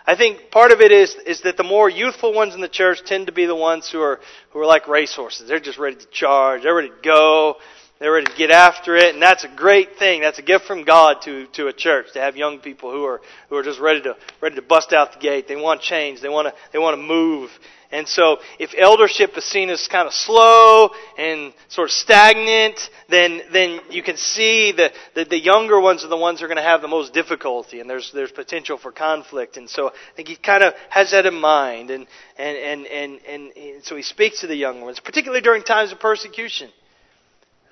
Speaker 1: I think part of it is, is that the more youthful ones in the church tend to be the ones who are, who are like racehorses. They're just ready to charge. They're ready to go. They're ready to get after it. And that's a great thing. That's a gift from God to, to a church to have young people who are, who are just ready to, ready to bust out the gate. They want change. They want to, they want to move. And so, if eldership is seen as kind of slow and sort of stagnant, then, then you can see that the, the younger ones are the ones who are going to have the most difficulty, and there's, there's potential for conflict. And so, I think he kind of has that in mind, and, and, and, and, and, and so he speaks to the young ones, particularly during times of persecution.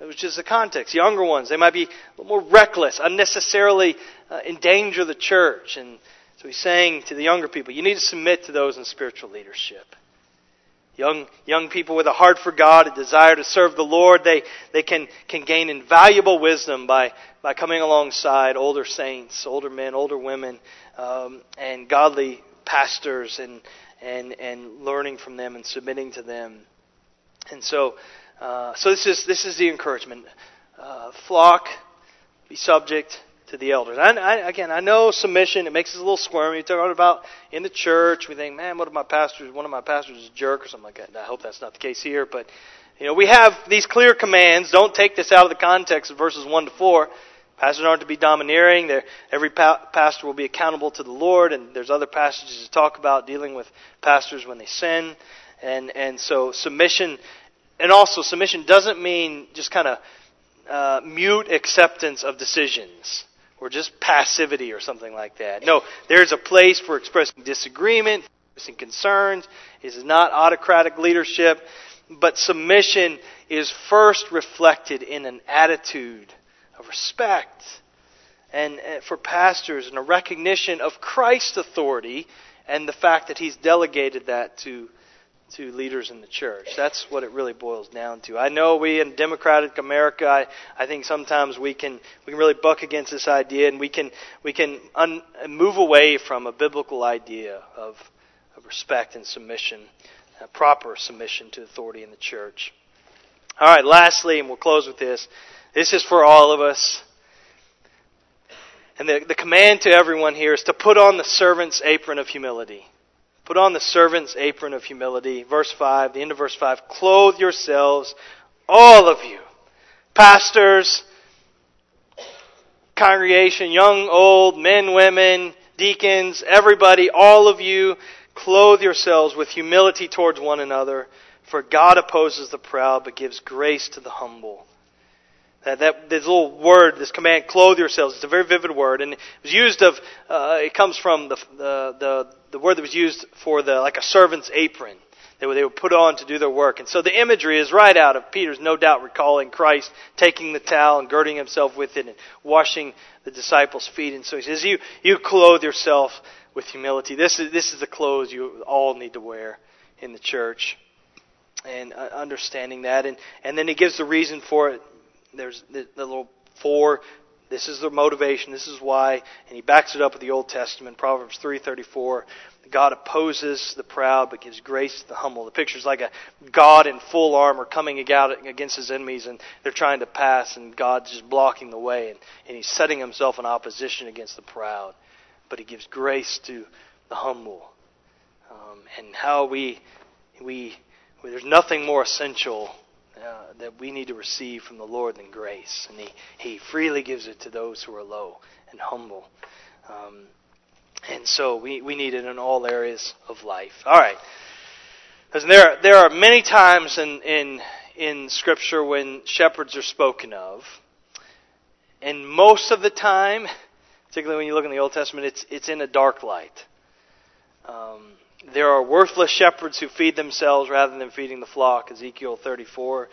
Speaker 1: Which is the context. Younger ones, they might be a little more reckless, unnecessarily uh, endanger the church. And so he's saying to the younger people, you need to submit to those in spiritual leadership. Young, young people with a heart for God, a desire to serve the Lord, they, they can, can gain invaluable wisdom by, by coming alongside older saints, older men, older women, um, and godly pastors and, and, and learning from them and submitting to them. And so, uh, so this is, this is the encouragement. Uh, flock, be subject to the elders. I, I, again, I know submission, it makes us a little squirmy. You talk about in the church, we think, man, what if my pastors, one of my pastors is a jerk or something like that. I hope that's not the case here, but, you know, we have these clear commands. Don't take this out of the context of verses 1 to 4. Pastors aren't to be domineering. They're, every pa- pastor will be accountable to the Lord, and there's other passages to talk about dealing with pastors when they sin. And, and so submission, and also submission doesn't mean just kind of uh, mute acceptance of decisions or just passivity or something like that. No, there's a place for expressing disagreement, expressing concerns. It is not autocratic leadership, but submission is first reflected in an attitude of respect and uh, for pastors and a recognition of Christ's authority and the fact that he's delegated that to to leaders in the church. That's what it really boils down to. I know we in democratic America, I, I think sometimes we can we can really buck against this idea, and we can we can un, move away from a biblical idea of of respect and submission, proper submission to authority in the church. All right, lastly, and we'll close with this. This is for all of us. And the, the command to everyone here is to put on the servant's apron of humility. Put on the servant's apron of humility. Verse 5, the end of verse 5. Clothe yourselves, all of you, pastors, congregation, young, old, men, women, deacons, everybody, all of you, clothe yourselves with humility towards one another, for God opposes the proud but gives grace to the humble. That, this little word, this command, clothe yourselves, it's a very vivid word, and it was used of. Uh, it comes from the, the the the word that was used for the like a servant's apron that they would put on to do their work. And so the imagery is right out of Peter's no doubt recalling Christ taking the towel and girding himself with it and washing the disciples' feet. And so he says, "You you clothe yourself with humility. This is this is the clothes you all need to wear. in the church and uh, understanding that. And, and then he gives the reason for it. There's the, the little for. This is the motivation. This is why. And he backs it up with the Old Testament, Proverbs 3.34. God opposes the proud but gives grace to the humble. The picture's like a God in full armor coming out against his enemies and they're trying to pass and God's just blocking the way and, and he's setting himself in opposition against the proud. But he gives grace to the humble. Um, and how we, we, there's nothing more essential uh, that we need to receive from the Lord than grace. And he, he freely gives it to those who are low and humble. Um, and so we, we need it in all areas of life. All right. Because there, there are many times in, in, in Scripture when shepherds are spoken of. And most of the time, particularly when you look in the Old Testament, it's, it's in a dark light. Um, there are worthless shepherds who feed themselves rather than feeding the flock, Ezekiel 34.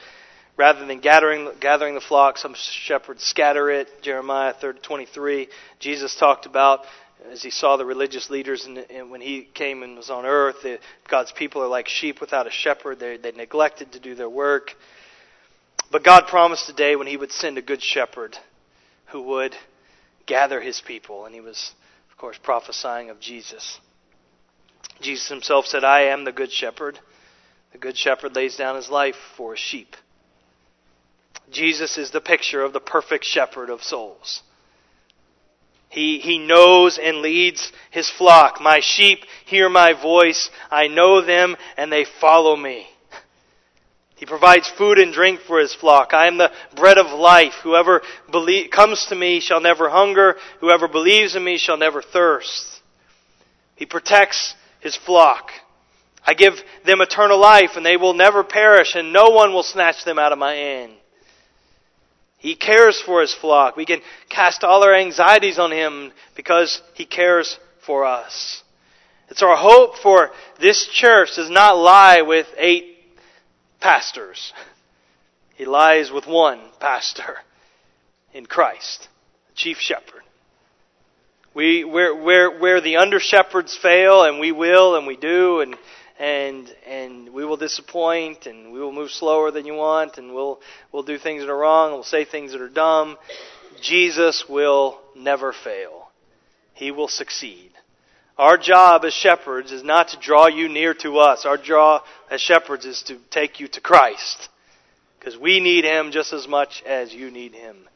Speaker 1: Rather than gathering, gathering the flock, some shepherds scatter it, Jeremiah 23. Jesus talked about as he saw the religious leaders and, and when he came and was on earth, God's people are like sheep without a shepherd. They, they neglected to do their work. But God promised a day when he would send a good shepherd who would gather his people. And he was, of course, prophesying of Jesus. Jesus himself said, I am the good shepherd. The good shepherd lays down his life for his sheep. Jesus is the picture of the perfect shepherd of souls. He, he knows and leads his flock. My sheep hear my voice. I know them and they follow me. He provides food and drink for his flock. I am the bread of life. Whoever believe, comes to me shall never hunger. Whoever believes in me shall never thirst. He protects his flock. I give them eternal life and they will never perish and no one will snatch them out of my hand. He cares for his flock. We can cast all our anxieties on him because he cares for us. It's our hope for this church does not lie with eight pastors. He lies with one pastor in Christ, the chief shepherd. We, where, where, where the under shepherds fail, and we will, and we do, and and and we will disappoint and we will move slower than you want and we'll we'll do things that are wrong and we'll say things that are dumb. Jesus will never fail. He will succeed. Our job as shepherds is not to draw you near to us. Our job as shepherds is to take you to christ. Because we need him just as much as you need him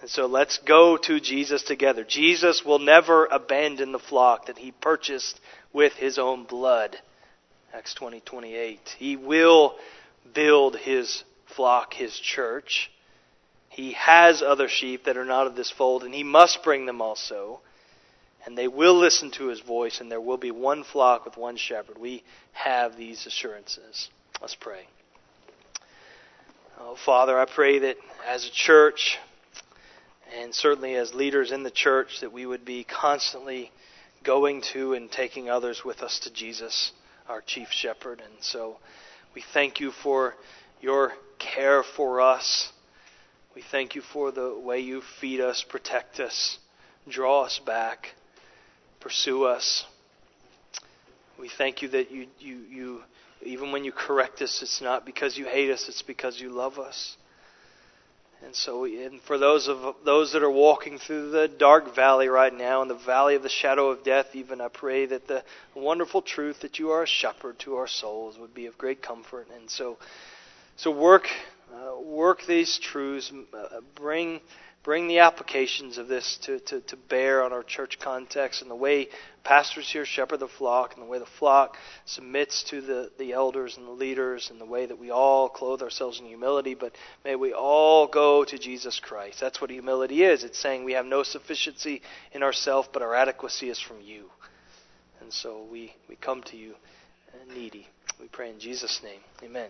Speaker 1: and so let's go to jesus together jesus will never abandon the flock that he purchased with his own blood Acts 20, 28. He will build his flock, his church. He has other sheep that are not of this fold, and he must bring them also. And they will listen to his voice, and there will be one flock with one shepherd. We have these assurances. Let's pray. Oh, Father, I pray that as a church, and certainly as leaders in the church, that we would be constantly going to and taking others with us to Jesus our chief shepherd. And so we thank you for your care for us. We thank you for the way you feed us, protect us, draw us back, pursue us. We thank you that you, you, you even when you correct us, it's not because you hate us, it's because you love us. And so, and for those of those that are walking through the dark valley right now, in the valley of the shadow of death, even I pray that the wonderful truth that you are a shepherd to our souls would be of great comfort. And so, so work, uh, work these truths, uh, bring bring the applications of this to, to, to bear on our church context and the way pastors here shepherd the flock and the way the flock submits to the, the elders and the leaders and the way that we all clothe ourselves in humility, but may we all go to Jesus Christ. That's what humility is. It's saying we have no sufficiency in ourselves, but our adequacy is from you. And so we, we come to you uh, needy. We pray in Jesus' name. Amen.